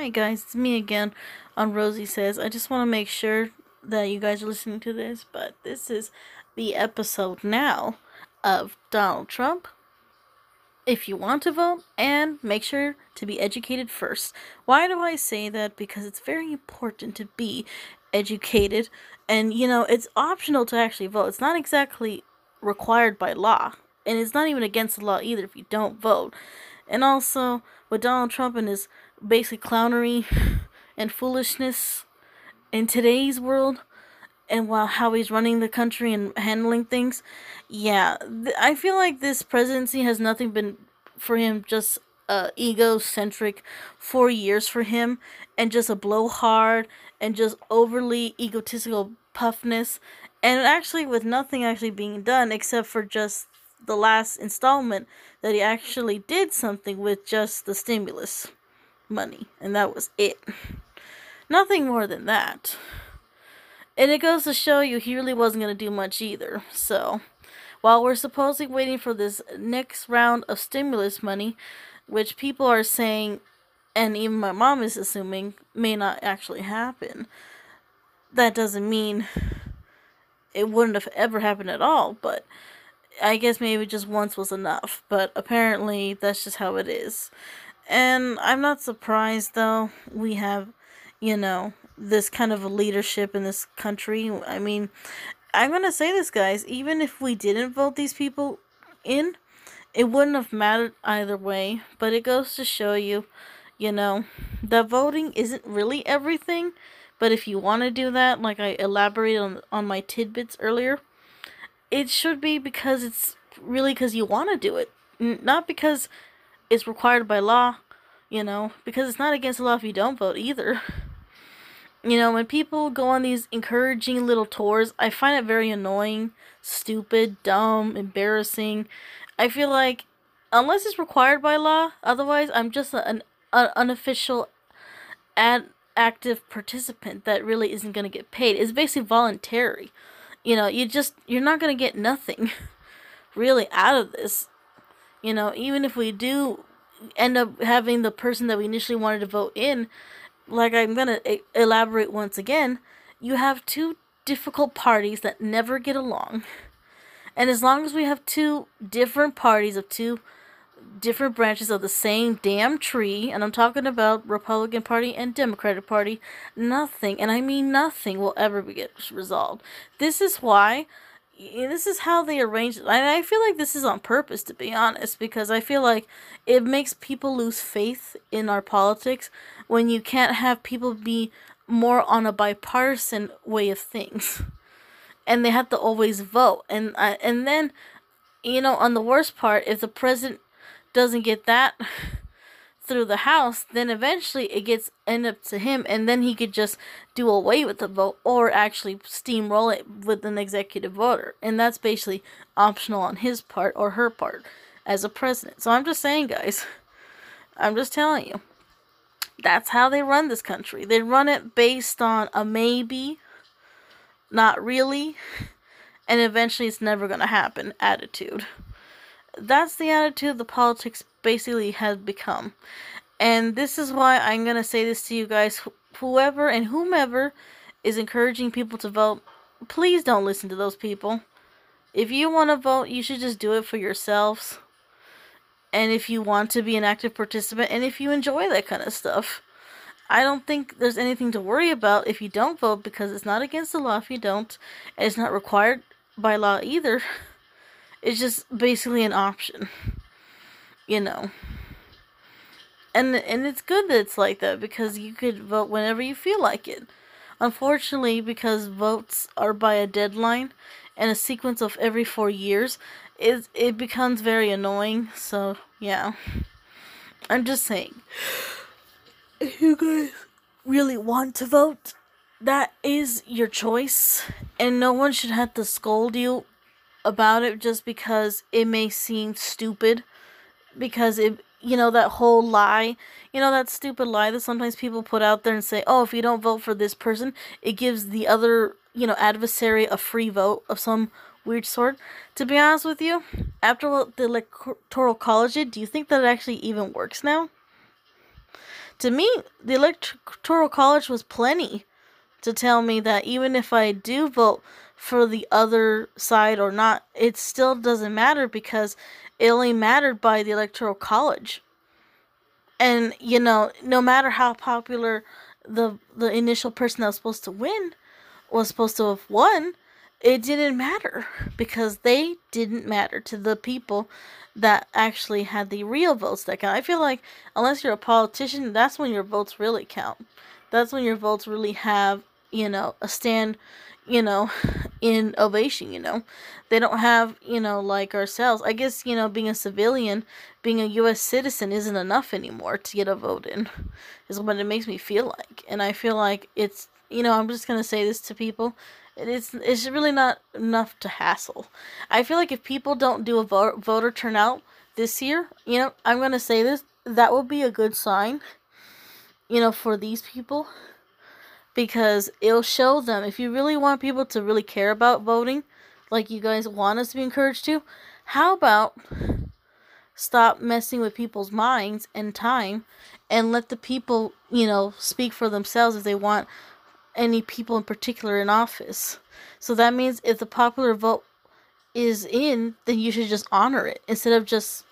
Hi guys, it's me again on Rosy Says. I just want to make sure that you guys are listening to this, but this is the episode now of Donald Trump. If you want to vote, and make sure to be educated first. Why do I say that? Because it's very important to be educated, and you know, it's optional to actually vote. It's not exactly required by law, and it's not even against the law either if you don't vote. And also, with Donald Trump and his basic clownery and foolishness in today's world, and while how he's running the country and handling things, yeah, th- I feel like this presidency has nothing been for him just uh, egocentric four years for him and just a blowhard and just overly egotistical puffness and actually with nothing actually being done except for just the last installment that he actually did something with just the stimulus money, and that was it. Nothing more than that. And it goes to show you he really wasn't going to do much either. So, while we're supposedly waiting for this next round of stimulus money, which people are saying, and even my mom is assuming, may not actually happen, that doesn't mean it wouldn't have ever happened at all. But I guess maybe just once was enough, but apparently that's just how it is. And I'm not surprised though. We have, you know, this kind of leadership in this country. I mean, I'm going to say this, guys, even if we didn't vote these people in, it wouldn't have mattered either way, but it goes to show you, you know, that voting isn't really everything. But if you want to do that, like I elaborated on on my tidbits earlier, it should be because it's really because you want to do it, not because it's required by law, you know, because it's not against the law if you don't vote either. You know, when people go on these encouraging little tours, I find it very annoying, stupid, dumb, embarrassing. I feel like, unless it's required by law, otherwise, I'm just an, an unofficial ad active participant that really isn't going to get paid. It's basically voluntary you know, you just you're not going to get nothing really out of this. You know, even if we do end up having the person that we initially wanted to vote in, like I'm going to elaborate once again, you have two difficult parties that never get along. And as long as we have two different parties of two different branches of the same damn tree, and I'm talking about Republican Party and Democratic Party, nothing, and I mean nothing, will ever get resolved. This is why. This is how they arrange it. And I feel like this is on purpose, to be honest, because I feel like it makes people lose faith in our politics when you can't have people be more on a bipartisan way of things. And they have to always vote. And, uh, and then, you know, on the worst part, if the president doesn't get that through the House, then eventually it gets end up to him, and then he could just do away with the vote or actually steamroll it with an executive voter, and that's basically optional on his part or her part as a president. So I'm just saying, guys, I'm just telling you, that's how they run this country. They run it based on a maybe, not really, and eventually it's never gonna happen attitude that's the attitude the politics basically has become. And this is why I'm going to say this to you guys whoever and whomever is encouraging people to vote, please don't listen to those people. If you want to vote, you should just do it for yourselves. And if you want to be an active participant and if you enjoy that kind of stuff. I don't think there's anything to worry about if you don't vote because it's not against the law if you don't. And it's not required by law either. It's just basically an option. You know. And and it's good that it's like that because you could vote whenever you feel like it. Unfortunately, because votes are by a deadline and a sequence of every 4 years, it it becomes very annoying. So, yeah. I'm just saying. If you guys really want to vote, that is your choice, and no one should have to scold you about it just because it may seem stupid because it you know that whole lie you know that stupid lie that sometimes people put out there and say oh if you don't vote for this person it gives the other you know adversary a free vote of some weird sort. To be honest with you after what the electoral college did do you think that it actually even works now? To me, the electoral college was plenty to tell me that even if I do vote for the other side or not, it still doesn't matter because it only mattered by the electoral college. And you know, no matter how popular the the initial person that was supposed to win was supposed to have won, it didn't matter because they didn't matter to the people that actually had the real votes that count. I feel like unless you're a politician, that's when your votes really count. That's when your votes really have, you know, a stand, you know, in ovation, you know. They don't have, you know, like ourselves. I guess, you know, being a civilian, being a US citizen isn't enough anymore to get a vote in. Is what it makes me feel like. And I feel like it's, you know, I'm just going to say this to people it's it's really not enough to hassle. I feel like if people don't do a vote, voter turnout this year, you know, I'm gonna say this, that will be a good sign, you know, for these people, because it'll show them if you really want people to really care about voting, like you guys want us to be encouraged to, how about stop messing with people's minds and time, and let the people, you know, speak for themselves if they want any people in particular in office. So that means if the popular vote is in, then you should just honor it instead of just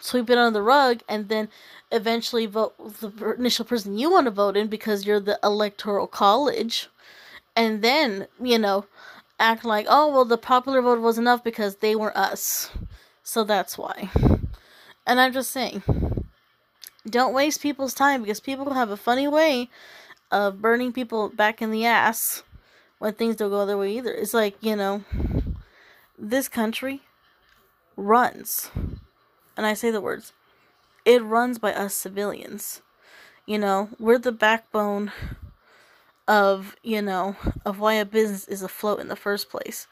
sweep it under the rug and then eventually vote the initial person you want to vote in because you're the electoral college. And then you know act like oh well the popular vote was enough because they were us. So that's why. And i'm just saying don't waste people's time because people have a funny way of burning people back in the ass when things don't go their way either. It's like, you know, this country runs, and I say the words, it runs by us civilians. You know, we're the backbone of, you know, of why a business is afloat in the first place.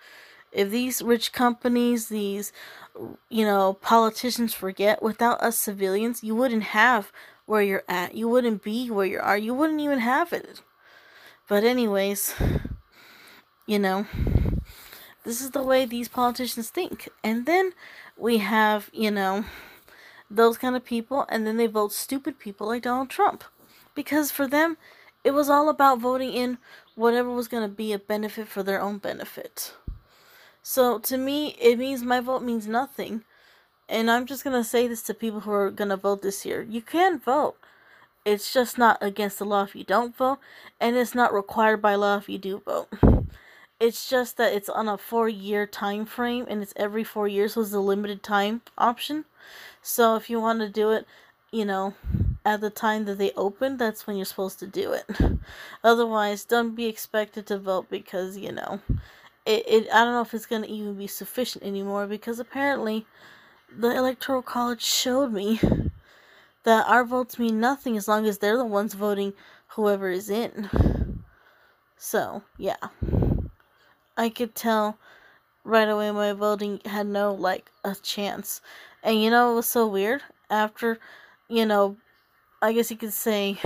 If these rich companies, these, you know, politicians forget, without us civilians, you wouldn't have where you're at. You wouldn't be where you are. You wouldn't even have it. But, anyways, you know, this is the way these politicians think. And then we have, you know, those kind of people, and then they vote stupid people like Donald Trump. Because for them, it was all about voting in whatever was going to be a benefit for their own benefit. So to me, it means my vote means nothing and I'm just gonna say this to people who are gonna vote this year. You can vote. It's just not against the law if you don't vote, and it's not required by law if you do vote. It's just that it's on a four year time frame and it's every four years was the limited time option. So if you want to do it, you know, at the time that they open, that's when you're supposed to do it. Otherwise, don't be expected to vote because, you know, it, it I don't know if it's gonna even be sufficient anymore because apparently the Electoral College showed me that our votes mean nothing as long as they're the ones voting whoever is in. So, yeah. I could tell right away my voting had no, like, a chance. And you know it was so weird? After, you know, I guess you could say,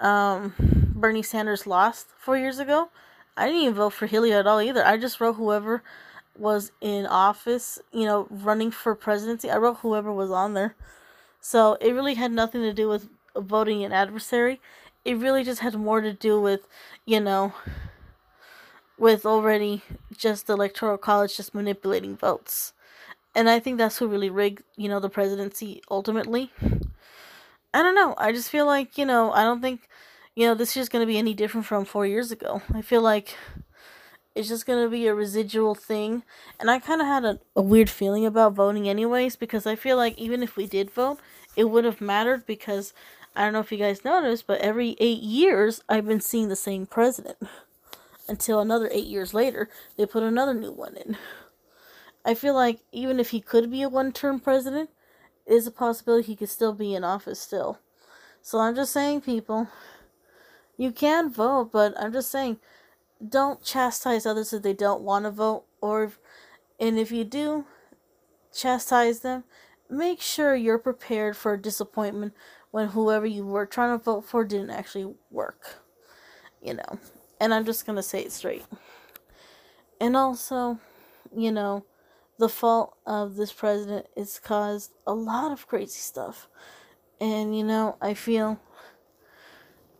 um, Bernie Sanders lost four years ago, I didn't even vote for Hillary at all either. I just wrote whoever was in office, you know, running for presidency. I wrote whoever was on there. So it really had nothing to do with voting an adversary. It really just had more to do with, you know, with already just the electoral college just manipulating votes. And I think that's who really rigged, you know, the presidency ultimately. I don't know. I just feel like, you know, I don't think, you know, this year's going to be any different from four years ago. I feel like it's just gonna be a residual thing. And I kind of had a, a weird feeling about voting, anyways, because I feel like even if we did vote, it would have mattered because I don't know if you guys noticed, but every eight years I've been seeing the same president. Until another eight years later, they put another new one in. I feel like even if he could be a one term president, it is a possibility he could still be in office still. So I'm just saying, people, you can vote, but I'm just saying don't chastise others if they don't want to vote or if, and if you do chastise them make sure you're prepared for disappointment when whoever you were trying to vote for didn't actually work you know and i'm just going to say it straight. And also you know the fault of this president is caused a lot of crazy stuff. And you know i feel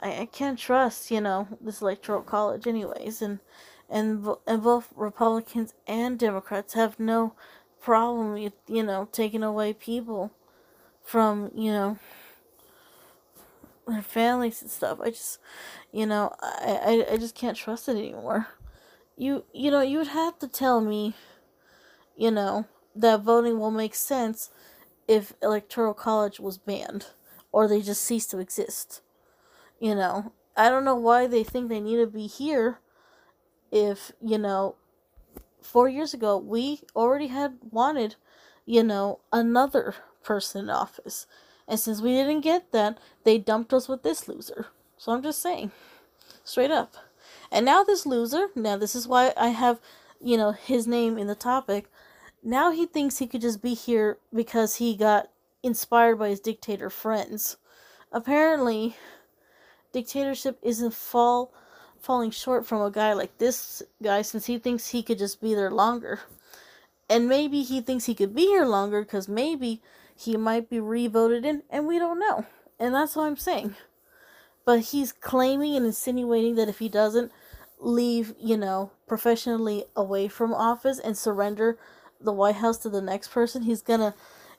I, I can't trust, you know, this electoral college anyways. And and and both Republicans and Democrats have no problem with, you know, taking away people from, you know, their families and stuff. I just you know, I, I, I just can't trust it anymore. You you know, you would have to tell me, you know, that voting will make sense if electoral college was banned or they just cease to exist. You know, I don't know why they think they need to be here if, you know, 4 years ago we already had wanted, you know, another person in office. And since we didn't get that, they dumped us with this loser. So I'm just saying, straight up. And now this loser, now this is why I have, you know, his name in the topic. Now he thinks he could just be here because he got inspired by his dictator friends. Apparently, dictatorship isn't fall falling short from a guy like this guy since he thinks he could just be there longer. And maybe he thinks he could be here longer because maybe he might be re-voted in and we don't know. And that's what I'm saying. But he's claiming and insinuating that if he doesn't leave, you know, professionally away from office and surrender the White House to the next person, he's gonna,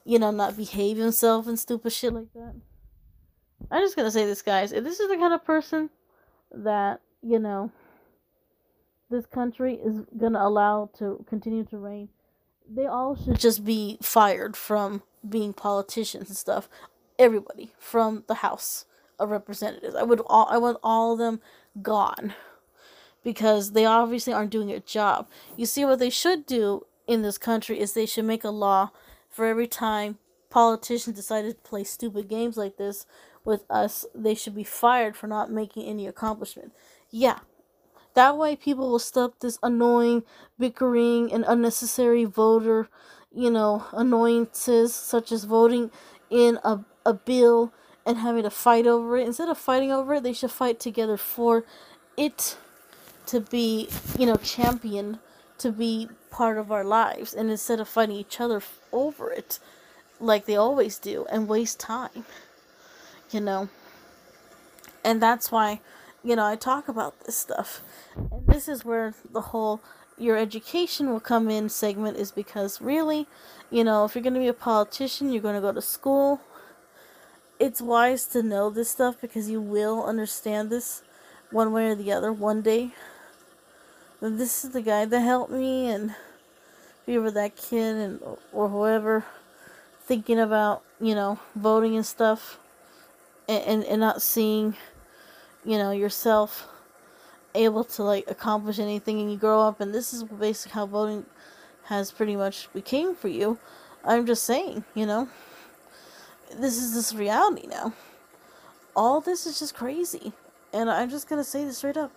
you know, not behave himself and stupid shit like that. I'm just gonna say this, guys. If this is the kind of person that, you know, this country is gonna allow to continue to reign, they all should just be fired from being politicians and stuff. Everybody from the House of Representatives. I would all I want all of them gone because they obviously aren't doing their job. You see, what they should do in this country is they should make a law for every time politicians decide to play stupid games like this with us, they should be fired for not making any accomplishment. Yeah. That way people will stop this annoying bickering and unnecessary voter, you know, annoyances such as voting in a, a bill and having to fight over it. Instead of fighting over it, they should fight together for it to be, you know, championed to be part of our lives. And instead of fighting each other over it like they always do and waste time you know. And that's why you know i talk about this stuff. And this is where the whole your education will come in segment is because really you know if you're going to be a politician you're going to go to school. It's wise to know this stuff because you will understand this one way or the other one day. This is the guy that helped me and if you were that kid and or whoever thinking about you know voting and stuff and, and, and not seeing you know yourself able to like accomplish anything and you grow up and this is basically how voting has pretty much became for you i'm just saying you know this is this reality now all this is just crazy and i'm just gonna say this straight up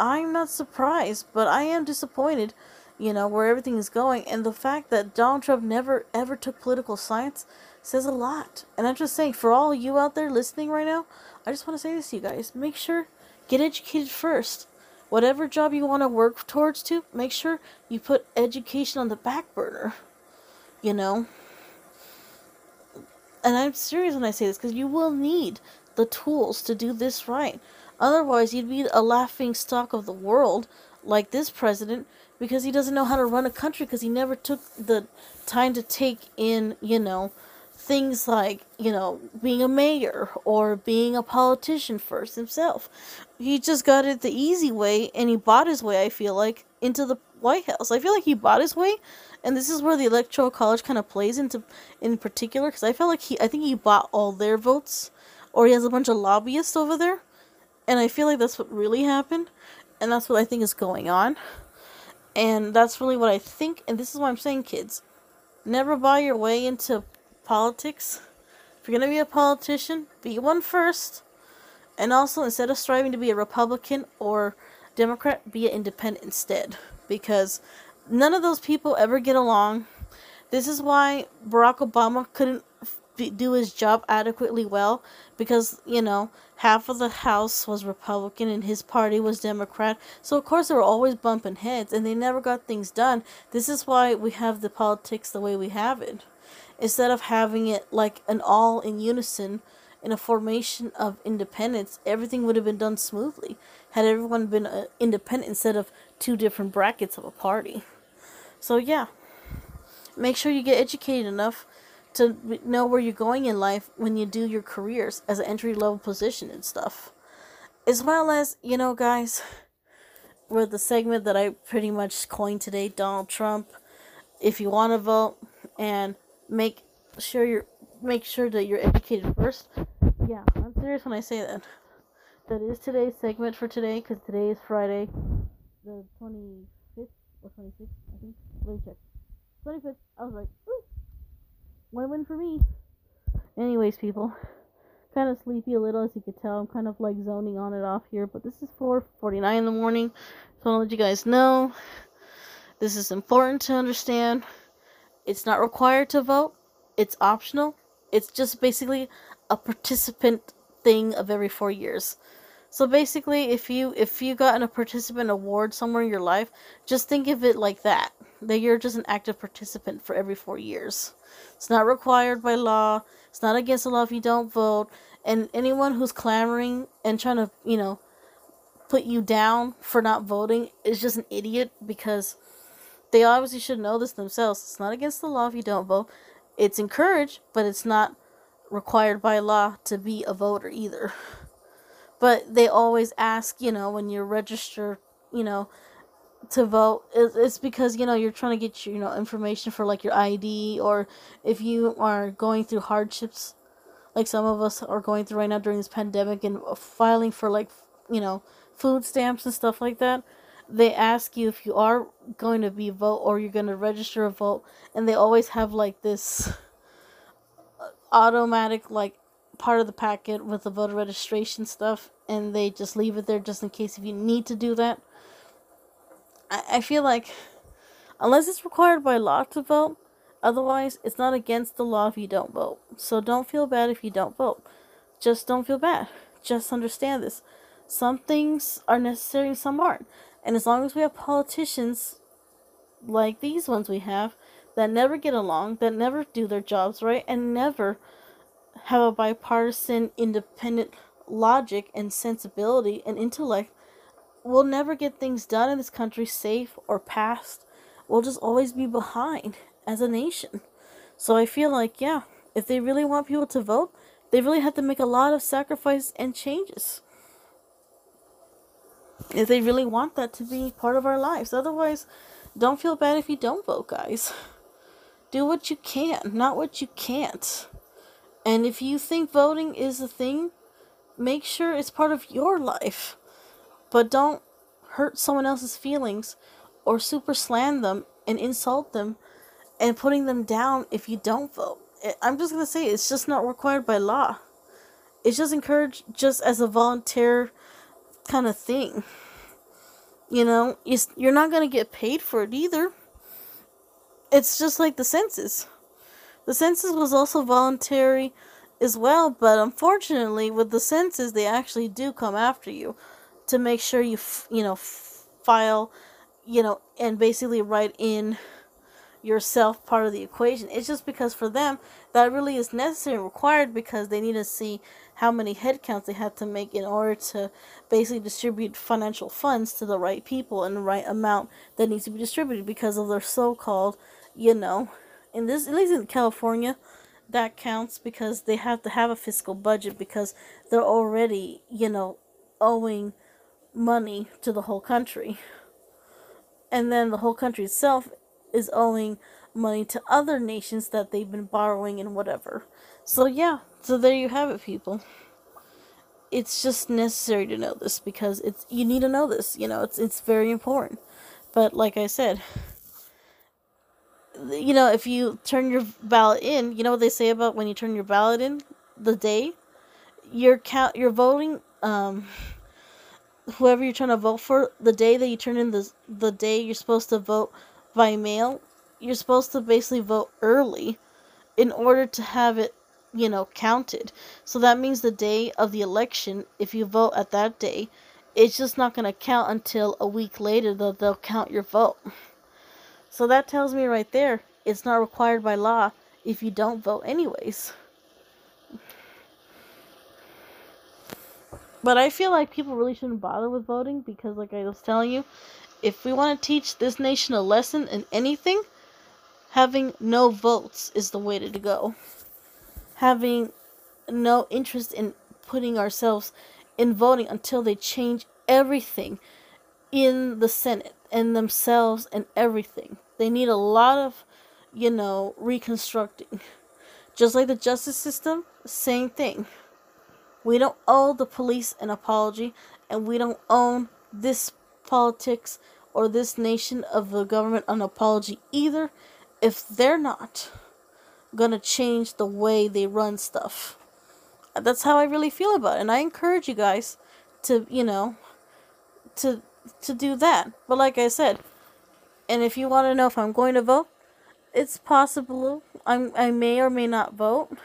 I'm not surprised, but I am disappointed, you know, where everything is going. And the fact that Donald Trump never ever took political science says a lot. And I'm just saying, for all you out there listening right now, I just want to say this to you guys. Make sure, get educated first. Whatever job you want to work towards to, make sure you put education on the back burner. You know? And I'm serious when I say this because you will need the tools to do this right. Otherwise, you'd be a laughing stock of the world, like this president, because he doesn't know how to run a country because he never took the time to take in, you know, things like, you know, being a mayor or being a politician first himself. He just got it the easy way and he bought his way, I feel like, into the White House. I feel like he bought his way, and this is where the electoral college kind of plays into in particular because I felt like he I think he bought all their votes or he has a bunch of lobbyists over there and I feel like that's what really happened. And that's what I think is going on. And that's really what I think. And this is why I'm saying, kids, never buy your way into politics. If you're going to be a politician, be one first. And also, instead of striving to be a Republican or Democrat, be an independent instead. Because none of those people ever get along. This is why Barack Obama couldn't do his job adequately well because you know half of the house was republican and his party was democrat so of course they were always bumping heads and they never got things done this is why we have the politics the way we have it instead of having it like an all in unison in a formation of independence, everything would have been done smoothly had everyone been uh, independent instead of two different brackets of a party. So, yeah, make sure you get educated enough to know where you're going in life when you do your careers as an entry level position and stuff. As well as, you know, guys, with the segment that I pretty much coined today, Donald Trump, if you want to vote and make sure you're make sure that you're educated first. Yeah, I'm serious when I say that. That is today's segment for today because today is Friday, the 25th or 26th, I think. Let me check. 25th. I was like, ooh, one win for me. Anyways, people, kind of sleepy a little as you could tell. I'm kind of like zoning on it off here, but this is 4:49 in the morning, so I'll let you guys know. This is important to understand. It's not required to vote. It's optional. It's just basically a participant thing of every four years. So basically, if you if you got a participant award somewhere in your life, just think of it like that. That you're just an active participant for every four years. It's not required by law. It's not against the law if you don't vote. And anyone who's clamoring and trying to, you know, put you down for not voting is just an idiot because they obviously should know this themselves. It's not against the law if you don't vote. It's encouraged, but it's not required by law to be a voter either. But they always ask, you know, when you register, you know, to vote it's because you know you're trying to get you know information for like your ID or if you are going through hardships like some of us are going through right now during this pandemic and filing for like you know food stamps and stuff like that they ask you if you are going to be vote or you're going to register a vote and they always have like this automatic like part of the packet with the voter registration stuff and they just leave it there just in case if you need to do that. I, I feel like unless it's required by law to vote otherwise it's not against the law if you don't vote. So don't feel bad if you don't vote. Just don't feel bad. Just understand this. Some things are necessary and some aren't and as long as we have politicians like these ones we have that never get along, that never do their jobs right, and never have a bipartisan, independent logic and sensibility and intellect, we'll never get things done in this country safe or passed. We'll just always be behind as a nation. So I feel like, yeah, if they really want people to vote, they really have to make a lot of sacrifices and changes if they really want that to be part of our lives. Otherwise, don't feel bad if you don't vote, guys. Do what you can, not what you can't. And if you think voting is a thing, make sure it's part of your life. But don't hurt someone else's feelings or super slam them and insult them and putting them down if you don't vote. I'm just going to say it's just not required by law. It's just encouraged just as a volunteer kind of thing. You know, you're not going to get paid for it either. It's just like the census. The census was also voluntary as well, but unfortunately, with the census, they actually do come after you to make sure you, you know, file, you know, and basically write in yourself part of the equation. It's just because for them that really is necessary and required because they need to see how many headcounts they have to make in order to basically distribute financial funds to the right people and the right amount that needs to be distributed because of their so-called, you know, in this at least in California, that counts because they have to have a fiscal budget because they're already, you know, owing money to the whole country. And then the whole country itself is owing money to other nations that they've been borrowing and whatever. So yeah, so there you have it people. It's just necessary to know this because it's you need to know this, you know, it's it's very important. But like I said, you know, if you turn your ballot in, you know what they say about when you turn your ballot in the day, your count your voting um whoever you're trying to vote for, the day that you turn in the the day you're supposed to vote by mail, you're supposed to basically vote early in order to have it, you know, counted. So that means the day of the election, if you vote at that day, it's just not going to count until a week later that they'll count your vote. So that tells me right there, it's not required by law if you don't vote anyways. But I feel like people really shouldn't bother with voting because, like I was telling you, if we want to teach this nation a lesson in anything, having no votes is the way to go. Having no interest in putting ourselves in voting until they change everything in the Senate and themselves and everything. They need a lot of, you know, reconstructing. Just like the justice system, same thing. We don't owe the police an apology, and we don't own this politics or this nation of the government an apology either if they're not gonna change the way they run stuff. That's how I really feel about it. And I encourage you guys to, you know, to to do that. But like I said, and if you want to know if I'm going to vote, it's possible I'm I may or may not vote.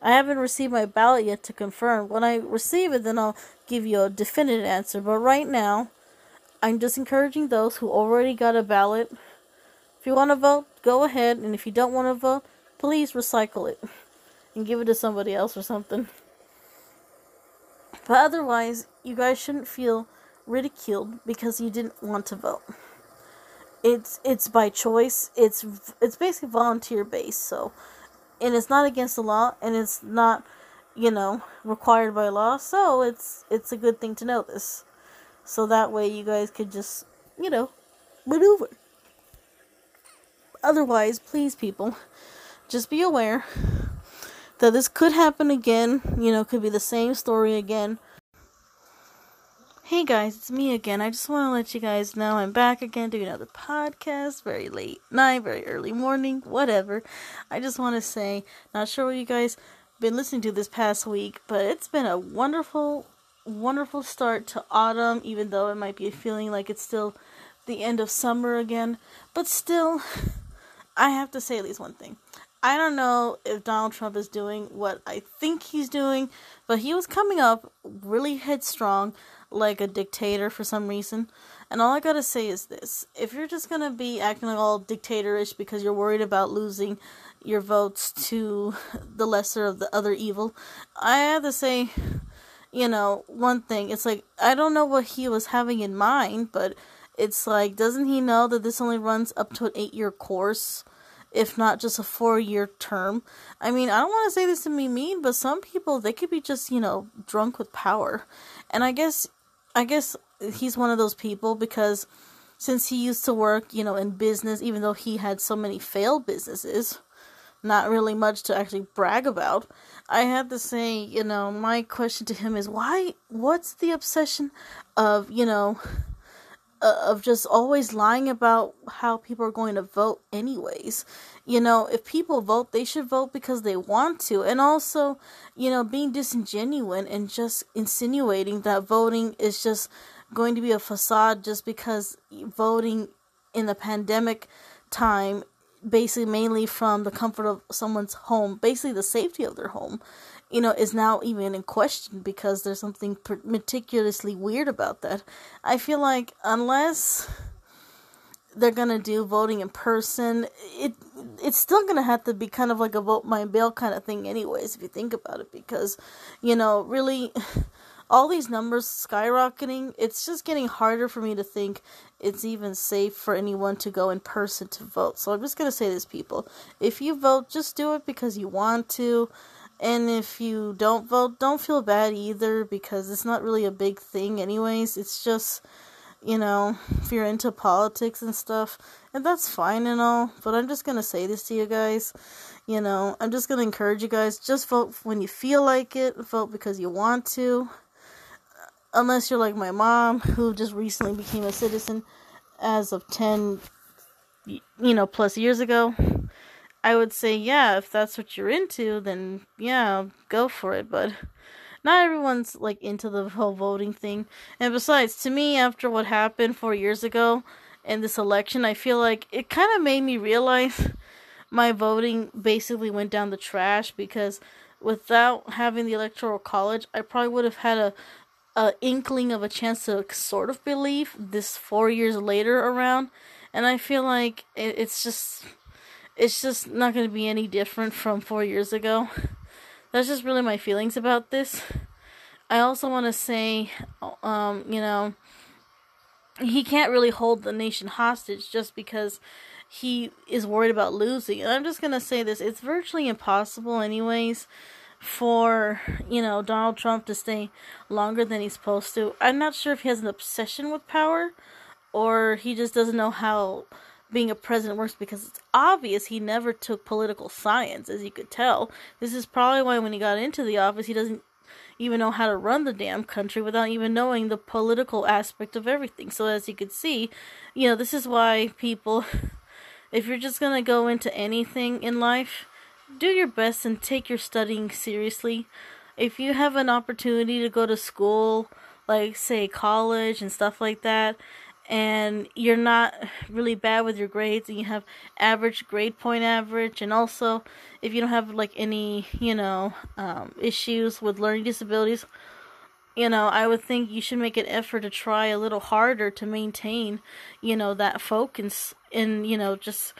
I haven't received my ballot yet to confirm. When I receive it, then I'll give you a definitive answer. But right now, I'm just encouraging those who already got a ballot. If you want to vote, go ahead. And if you don't want to vote, please recycle it and give it to somebody else or something. But otherwise, you guys shouldn't feel ridiculed because you didn't want to vote. It's it's by choice. It's it's basically volunteer based. So, and it's not against the law, and it's not, you know, required by law. So it's it's a good thing to know this, so that way you guys could just, you know, maneuver. Otherwise, please, people, just be aware that this could happen again. You know, could be the same story again. Hey guys, it's me again. I just want to let you guys know I'm back again doing another podcast. Very late night, very early morning, whatever. I just want to say, not sure what you guys been listening to this past week, but it's been a wonderful, wonderful start to autumn. Even though it might be feeling like it's still the end of summer again, but still, I have to say at least one thing. I don't know if Donald Trump is doing what I think he's doing, but he was coming up really headstrong like a dictator for some reason. And all I gotta say is this if you're just gonna be acting all dictatorish because you're worried about losing your votes to the lesser of the other evil, I have to say, you know, one thing. It's like, I don't know what he was having in mind, but it's like, doesn't he know that this only runs up to an eight year course? if not just a four year term. I mean, I don't want to say this to be mean, but some people they could be just, you know, drunk with power. And I guess I guess he's one of those people because since he used to work, you know, in business, even though he had so many failed businesses, not really much to actually brag about. I had to say, you know, my question to him is why what's the obsession of, you know, uh, of just always lying about how people are going to vote anyways you know if people vote they should vote because they want to and also you know being disingenuous and just insinuating that voting is just going to be a facade just because voting in the pandemic time basically mainly from the comfort of someone's home basically the safety of their home you know, is now even in question because there's something meticulously weird about that. I feel like unless they're gonna do voting in person, it it's still gonna have to be kind of like a vote my bail kind of thing, anyways. If you think about it, because you know, really, all these numbers skyrocketing, it's just getting harder for me to think it's even safe for anyone to go in person to vote. So I'm just gonna say this, people: if you vote, just do it because you want to. And if you don't vote, don't feel bad either because it's not really a big thing, anyways. It's just, you know, if you're into politics and stuff, and that's fine and all. But I'm just gonna say this to you guys. You know, I'm just gonna encourage you guys just vote when you feel like it, vote because you want to. Unless you're like my mom, who just recently became a citizen as of 10, you know, plus years ago. I would say, yeah, if that's what you're into, then yeah, go for it. But not everyone's like into the whole voting thing. And besides, to me, after what happened four years ago in this election, I feel like it kind of made me realize my voting basically went down the trash because without having the electoral college, I probably would have had a a inkling of a chance to sort of believe this four years later around. And I feel like it, it's just it's just not going to be any different from four years ago. That's just really my feelings about this. I also want to say, um, you know, he can't really hold the nation hostage just because he is worried about losing. And I'm just going to say this it's virtually impossible, anyways, for, you know, Donald Trump to stay longer than he's supposed to. I'm not sure if he has an obsession with power or he just doesn't know how being a president works because it's obvious he never took political science, as you could tell. This is probably why when he got into the office, he doesn't even know how to run the damn country without even knowing the political aspect of everything. So, as you could see, you know, this is why people, if you're just gonna go into anything in life, do your best and take your studying seriously. If you have an opportunity to go to school, like say college and stuff like that, and you're not really bad with your grades and you have average grade point average and also if you don't have like any you know um, issues with learning disabilities you know i would think you should make an effort to try a little harder to maintain you know that focus and you know just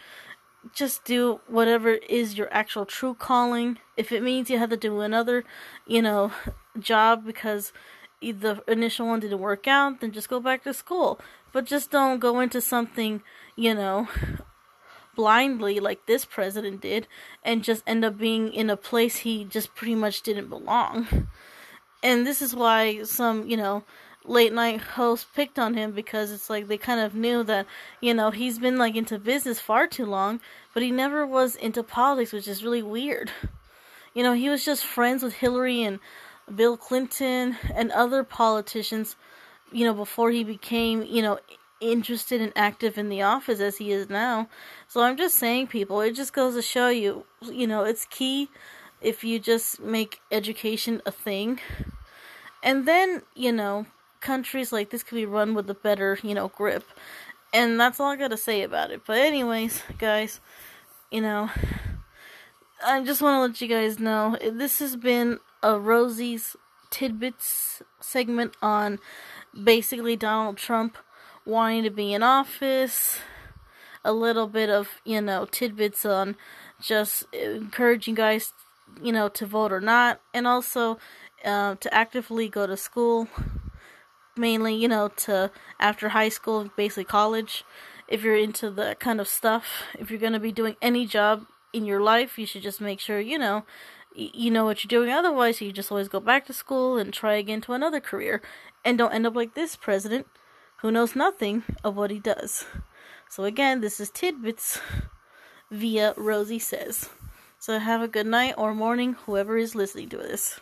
just do whatever is your actual true calling if it means you have to do another you know job because the initial one didn't work out then just go back to school but just don't go into something, you know, blindly like this president did and just end up being in a place he just pretty much didn't belong. And this is why some, you know, late night hosts picked on him because it's like they kind of knew that, you know, he's been like into business far too long, but he never was into politics, which is really weird. You know, he was just friends with Hillary and Bill Clinton and other politicians you know, before he became, you know, interested and active in the office as he is now. So I'm just saying, people, it just goes to show you, you know, it's key if you just make education a thing. And then, you know, countries like this could be run with a better, you know, grip. And that's all I gotta say about it. But, anyways, guys, you know, I just want to let you guys know this has been a Rosy's Tidbits segment on basically Donald Trump wanting to be in office, a little bit of, you know, tidbits on just encouraging guys, you know, to vote or not, and also uh, to actively go to school, mainly, you know, to after high school, basically college. If you're into that kind of stuff, if you're going to be doing any job in your life, you should just make sure, you know, you know what you're doing. Otherwise, you just always go back to school and try again to another career and don't end up like this president who knows nothing of what he does. So, again, this is Tidbits via Rosy Says. So, have a good night or morning, whoever is listening to this.